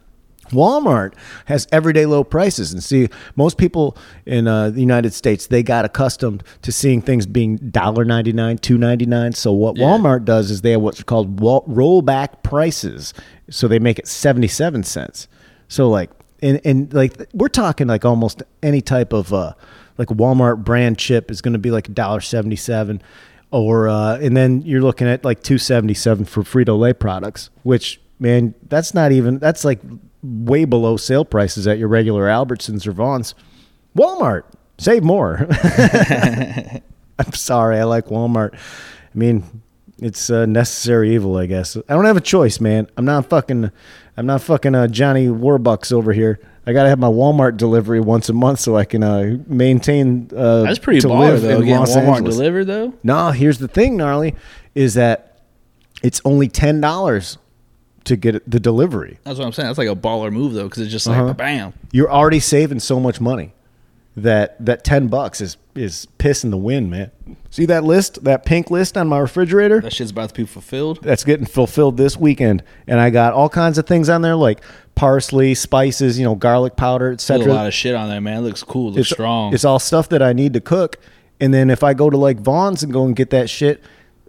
S1: Walmart has everyday low prices, and see, most people in uh, the United States they got accustomed to seeing things being dollar ninety nine, two ninety nine. So what
S2: Yeah.
S1: Walmart does is they have what's called rollback prices, so they make it seventy seven cents. So like, and and like we're talking like almost any type of uh, like Walmart brand chip is going to be like a dollar seventy seven or uh, and then you're looking at like 277 for Frito Lay products, which man, that's not even that's like way below sale prices at your regular Albertsons or Vons. Walmart, save more. I'm sorry, I like Walmart. I mean, it's a necessary evil, I guess. I don't have a choice, man. I'm not fucking, I'm not fucking uh, Johnny Warbucks over here. I gotta have my Walmart delivery once a month so I can uh, maintain. Uh,
S2: That's pretty baller
S1: live
S2: though.
S1: in
S2: Getting
S1: Los
S2: Walmart
S1: Angeles.
S2: delivered though.
S1: No, here's the thing, gnarly, is that it's only ten dollars to get the delivery.
S2: That's what I'm saying. That's like a baller move though, because it's just like
S1: Uh-huh.
S2: bam.
S1: You're already saving so much money that that ten bucks is is piss in the wind, man. See that list, that pink list on my refrigerator?
S2: That shit's about to be fulfilled.
S1: That's getting fulfilled this weekend, and I got all kinds of things on there like parsley, spices, you know, garlic powder,
S2: etc. a lot of shit on there, man. It looks cool. It looks
S1: It's
S2: strong.
S1: It's all stuff that I need to cook, and then if I go to like Vons and go and get that shit.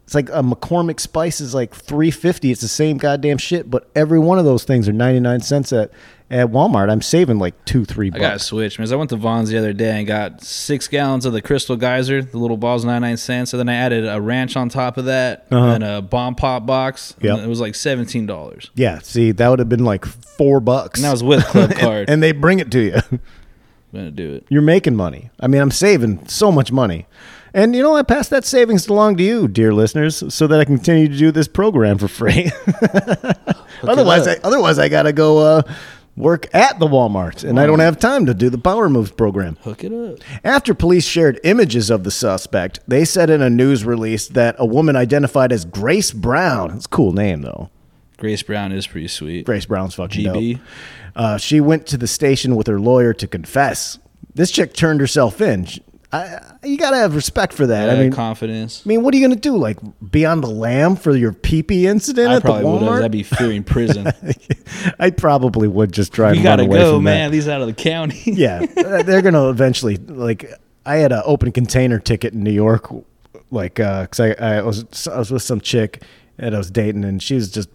S1: It's like a McCormick spice is like three fifty. It's the same goddamn shit, but every one of those things are ninety nine cents at at Walmart. I'm saving like two, three
S2: I got to
S1: bucks.
S2: switch, man. I went to Vons the other day and got six gallons of the Crystal Geyser, the little balls, 99 cents. And then I added a ranch on top of that
S1: Uh-huh.
S2: and a bomb pop box.
S1: Yep.
S2: And It was like $17.
S1: Yeah, see, that would have been like four bucks.
S2: And that was with Club
S1: and,
S2: Card.
S1: and they bring it to you.
S2: To do it.
S1: You're making money. I mean, I'm saving so much money. And you know, I pass that savings along to you, dear listeners, so that I can continue to do this program for free. otherwise, I, otherwise I gotta go uh, work at the Walmart, and I don't have time to do the Power Moves program.
S2: Hook it up.
S1: After police shared images of the suspect, they said in a news release that a woman identified as Grace Brown. It's a cool name though.
S2: Grace Brown is pretty sweet.
S1: Grace Brown's fucking
S2: GB.
S1: dope. Uh, she went to the station with her lawyer to confess. This chick turned herself in. I, you gotta have respect for that. I
S2: Uh,
S1: mean,
S2: confidence.
S1: I mean, what are you gonna do? Like be on the lam for your pee-pee incident
S2: I
S1: at the
S2: probably would have.
S1: Walmart?
S2: I'd be fearing prison.
S1: I probably would just drive.
S2: you
S1: got to
S2: gotta go, man. These out of the county.
S1: yeah, uh, they're gonna eventually like. I had an open container ticket in New York, like because I, I was I was with some chick that I was dating, and she was just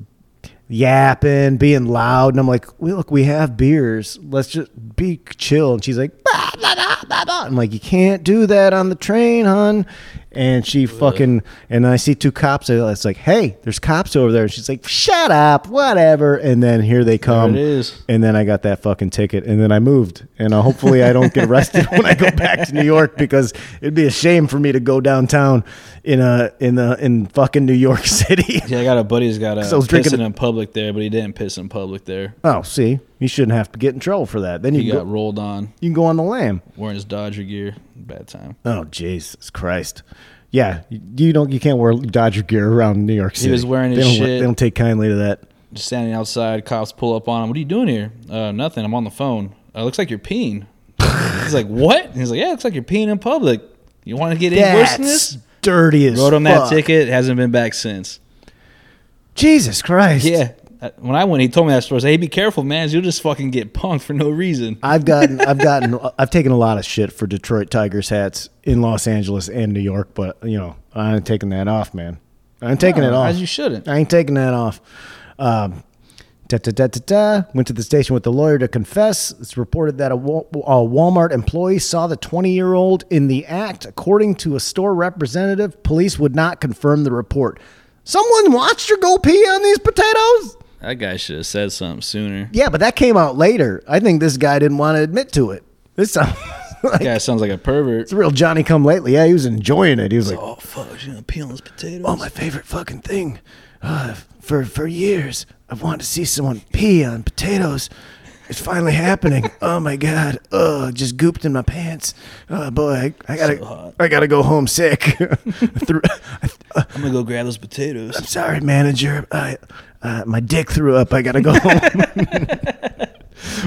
S1: yapping, being loud, and I'm like, well, "Look, we have beers. Let's just be chill." And she's like, "Bah, blah, blah, blah, blah." "I'm like, you can't do that on the train, hun." And she fucking and I see two cops. It's like, "Hey, there's cops over there." And she's like, "Shut up, whatever." And then here they come.
S2: it is.
S1: And then I got that fucking ticket, and then I moved. And uh, hopefully, I don't get arrested when I go back to New York because it'd be a shame for me to go downtown in a in a in fucking New York City.
S2: Yeah, I got a buddy who's got a
S1: So drinking-
S2: pissing in public there, but he didn't piss in public there.
S1: oh, see, you shouldn't have to get in trouble for that. Then you
S2: He got
S1: go,
S2: rolled on
S1: you can go on the lam.
S2: wearing his Dodger gear. Bad time.
S1: Oh Jesus Christ! Yeah, you, don't you can't wear Dodger gear around New York City.
S2: He was wearing
S1: they
S2: his
S1: don't,
S2: shit.
S1: They don't take kindly to that.
S2: Just standing outside, cops pull up on him. What are you doing here? Uh, nothing. I'm on the phone. Uh, looks like you're peeing. He's like, what? And he's like, yeah, it looks like you're peeing in public. You want to get any worse than this?
S1: Dirty as
S2: Wrote him
S1: fuck.
S2: that ticket. Hasn't been back since.
S1: Jesus Christ!
S2: Yeah. Uh, When I went, he told me that story. I said, hey, be careful, man. You'll just fucking get punked for no reason.
S1: I've gotten, I've gotten, I've taken a lot of shit for Detroit Tigers hats in Los Angeles and New York, but you know, I ain't taking that off, man. I ain't taking it off.
S2: As you shouldn't.
S1: I ain't taking that off. Um, Da, da, da, da, da. Went to the station with the lawyer to confess. It's reported that a, a Walmart employee saw the 20 year old in the act. According to a store representative, police would not confirm the report. Someone watched her go pee on these potatoes?
S2: That guy should have said something sooner.
S1: Yeah, but that came out later. I think this guy didn't want to admit to it. This sounds like
S2: That guy sounds like a pervert.
S1: it's a real Johnny come lately. Yeah, he was enjoying it. He was like,
S2: Oh fuck, she's gonna pee on those potatoes.
S1: oh, my favorite fucking thing. Uh, for for years, I've wanted to see someone pee on potatoes. It's finally happening. Oh my god. Oh, just gooped in my pants. Oh boy, I, I gotta
S2: So hot.
S1: I gotta go home sick. Threw- uh,
S2: I'm gonna go grab those potatoes.
S1: I'm sorry, manager. I, uh, my dick threw up. I gotta go home.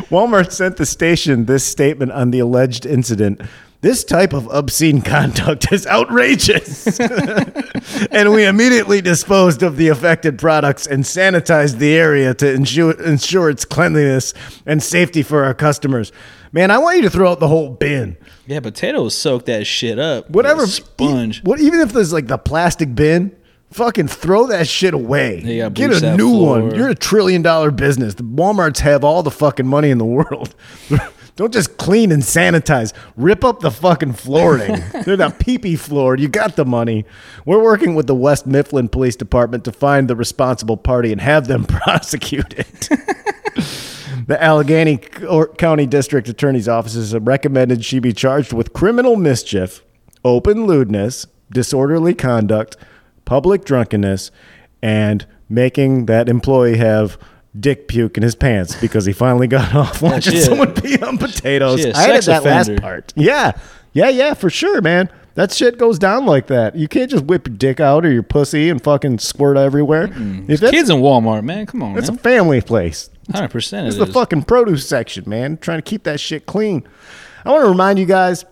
S1: Walmart sent the station this statement on the alleged incident. This type of obscene conduct is outrageous. and we immediately disposed of the affected products and sanitized the area to ensure, ensure its cleanliness and safety for our customers. Man, I want you to throw out the whole bin.
S2: Yeah, potatoes soak that shit up.
S1: Whatever.
S2: sponge.
S1: e- What even if there's like the plastic bin, fucking throw that shit away.
S2: Yeah,
S1: Get a new
S2: floor.
S1: one. You're a trillion dollar business. The Walmarts have all the fucking money in the world. Don't just clean and sanitize. Rip up the fucking flooring. They're not pee-pee floored. You got the money. We're working with the West Mifflin Police Department to find the responsible party and have them prosecuted. The Allegheny County District Attorney's Office have recommended she be charged with criminal mischief, open lewdness, disorderly conduct, public drunkenness, and making that employee have dick puke in his pants because he finally got off watching
S2: shit.
S1: someone pee on potatoes.
S2: Shit,
S1: I added
S2: sex
S1: that last part. Yeah. Yeah, yeah, for sure, man. That shit goes down like that. You can't just whip your dick out or your pussy and fucking squirt everywhere. If that's,
S2: Kids in Walmart, man. Come on,
S1: that's a family place.
S2: Hundred percent.
S1: It's the fucking produce section, man. Trying to keep that shit clean. I want to remind you guys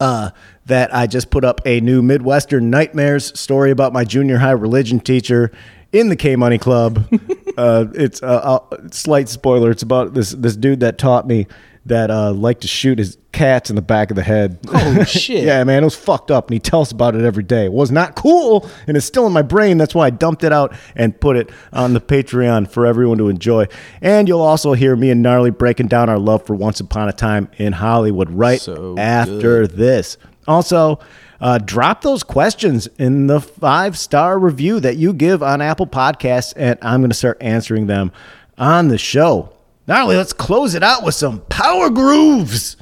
S1: uh, that I just put up a new Midwestern Nightmares story about my junior high religion teacher in the K Money Club. uh, it's a uh, slight spoiler. It's about this this dude that taught me that uh, liked to shoot his cats in the back of the head.
S2: Oh, shit.
S1: yeah, man, it was fucked up, and he tells about it every day. It was not cool, and it's still in my brain. That's why I dumped it out and put it on the Patreon for everyone to enjoy. And you'll also hear me and Gnarly breaking down our love for Once Upon a Time in Hollywood right
S2: So
S1: after this. Also, uh, drop those questions in the five star review that you give on Apple Podcasts, and I'm going to start answering them on the show. Not only, let's close it out with some power grooves.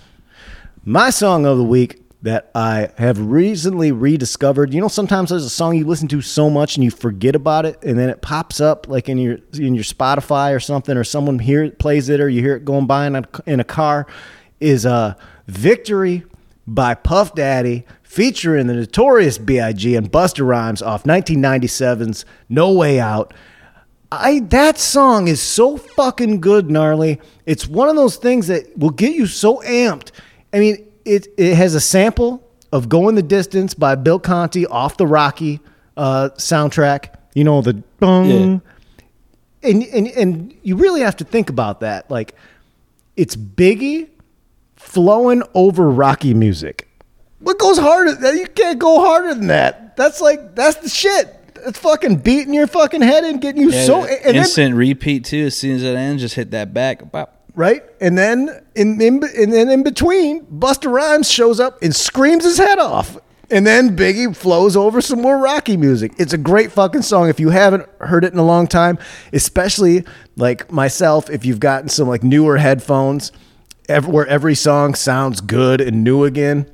S1: My song of the week that I have recently rediscovered. You know, sometimes there's a song you listen to so much and you forget about it, and then it pops up like in your in your Spotify or something, or someone hear it plays it, or you hear it going by in a, in a car. Is uh, "Victory" by Puff Daddy, featuring the notorious B.I.G. and Busta Rhymes off 1997's "No Way Out." I that song is so fucking good, gnarly. It's one of those things that will get you so amped. I mean, it it has a sample of "Going the Distance" by Bill Conti off the Rocky uh, soundtrack. You know the bong,
S2: Yeah.
S1: and and and you really have to think about that. Like, it's Biggie flowing over Rocky music. What goes harder? You can't go harder than that. That's like that's the shit. It's fucking beating your fucking head and getting you
S2: Yeah,
S1: so and then,
S2: instant repeat too. As soon as it ends, just hit that back. Bop.
S1: right? And then in, in and then in between, Busta Rhymes shows up and screams his head off. And then Biggie flows over some more Rocky music. It's a great fucking song. If you haven't heard it in a long time, especially like myself, if you've gotten some like newer headphones, where every song sounds good and new again,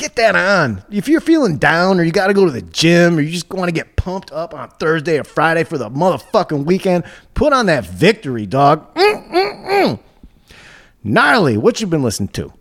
S1: get that on. If you're feeling down or you got to go to the gym or you just want to get pumped up on Thursday or Friday for the motherfucking weekend, put on that victory, dog. Mm-mm-mm. Gnarly, what you been listening to?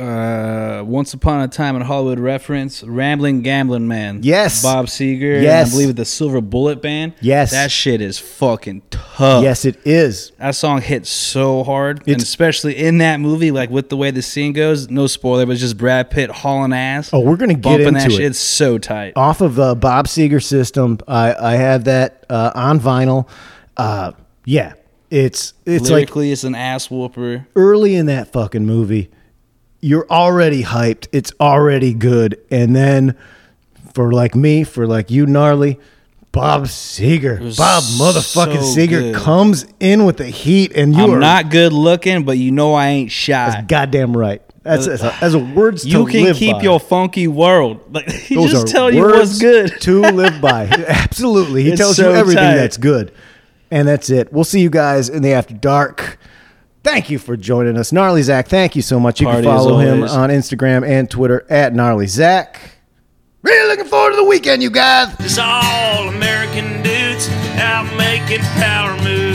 S2: Uh, Once Upon a Time in Hollywood reference, Rambling Gambling Man.
S1: Yes.
S2: Bob Seger. and
S1: Yes.
S2: I believe with the Silver Bullet Band.
S1: Yes.
S2: That shit is fucking tough.
S1: Yes, it is.
S2: That song hits so hard, and especially in that movie, like with the way the scene goes. No spoiler, but it's just Brad Pitt hauling ass.
S1: Oh, we're gonna get into
S2: that
S1: it.
S2: shit. It's so tight.
S1: Off of the Bob Seger system, I, I have that uh, on vinyl. Uh, yeah, it's it's like
S2: Lyrically, it's an ass whooper.
S1: early in that fucking movie, you're already hyped. It's already good. And then for like me, for like you, gnarly, Bob Seger.
S2: was
S1: Bob motherfucking
S2: so
S1: Seger
S2: good.
S1: comes in with the heat, and you
S2: I'm
S1: are
S2: not good looking, but you know I ain't shy.
S1: goddamn right. That's as a, as a words
S2: You can keep
S1: by.
S2: your funky world. Like he
S1: Those
S2: just telling you what's good.
S1: to live by. Absolutely, he
S2: It's
S1: tells you everything
S2: tight.
S1: that's good, and that's it. We'll see you guys in the after dark. Thank you for joining us, gnarly Zach. Thank you so much. You
S2: Party
S1: can follow him on Instagram and Twitter at gnarly Zach. Really looking forward to the weekend, you guys.
S3: Just all American dudes out making power moves. Yeah.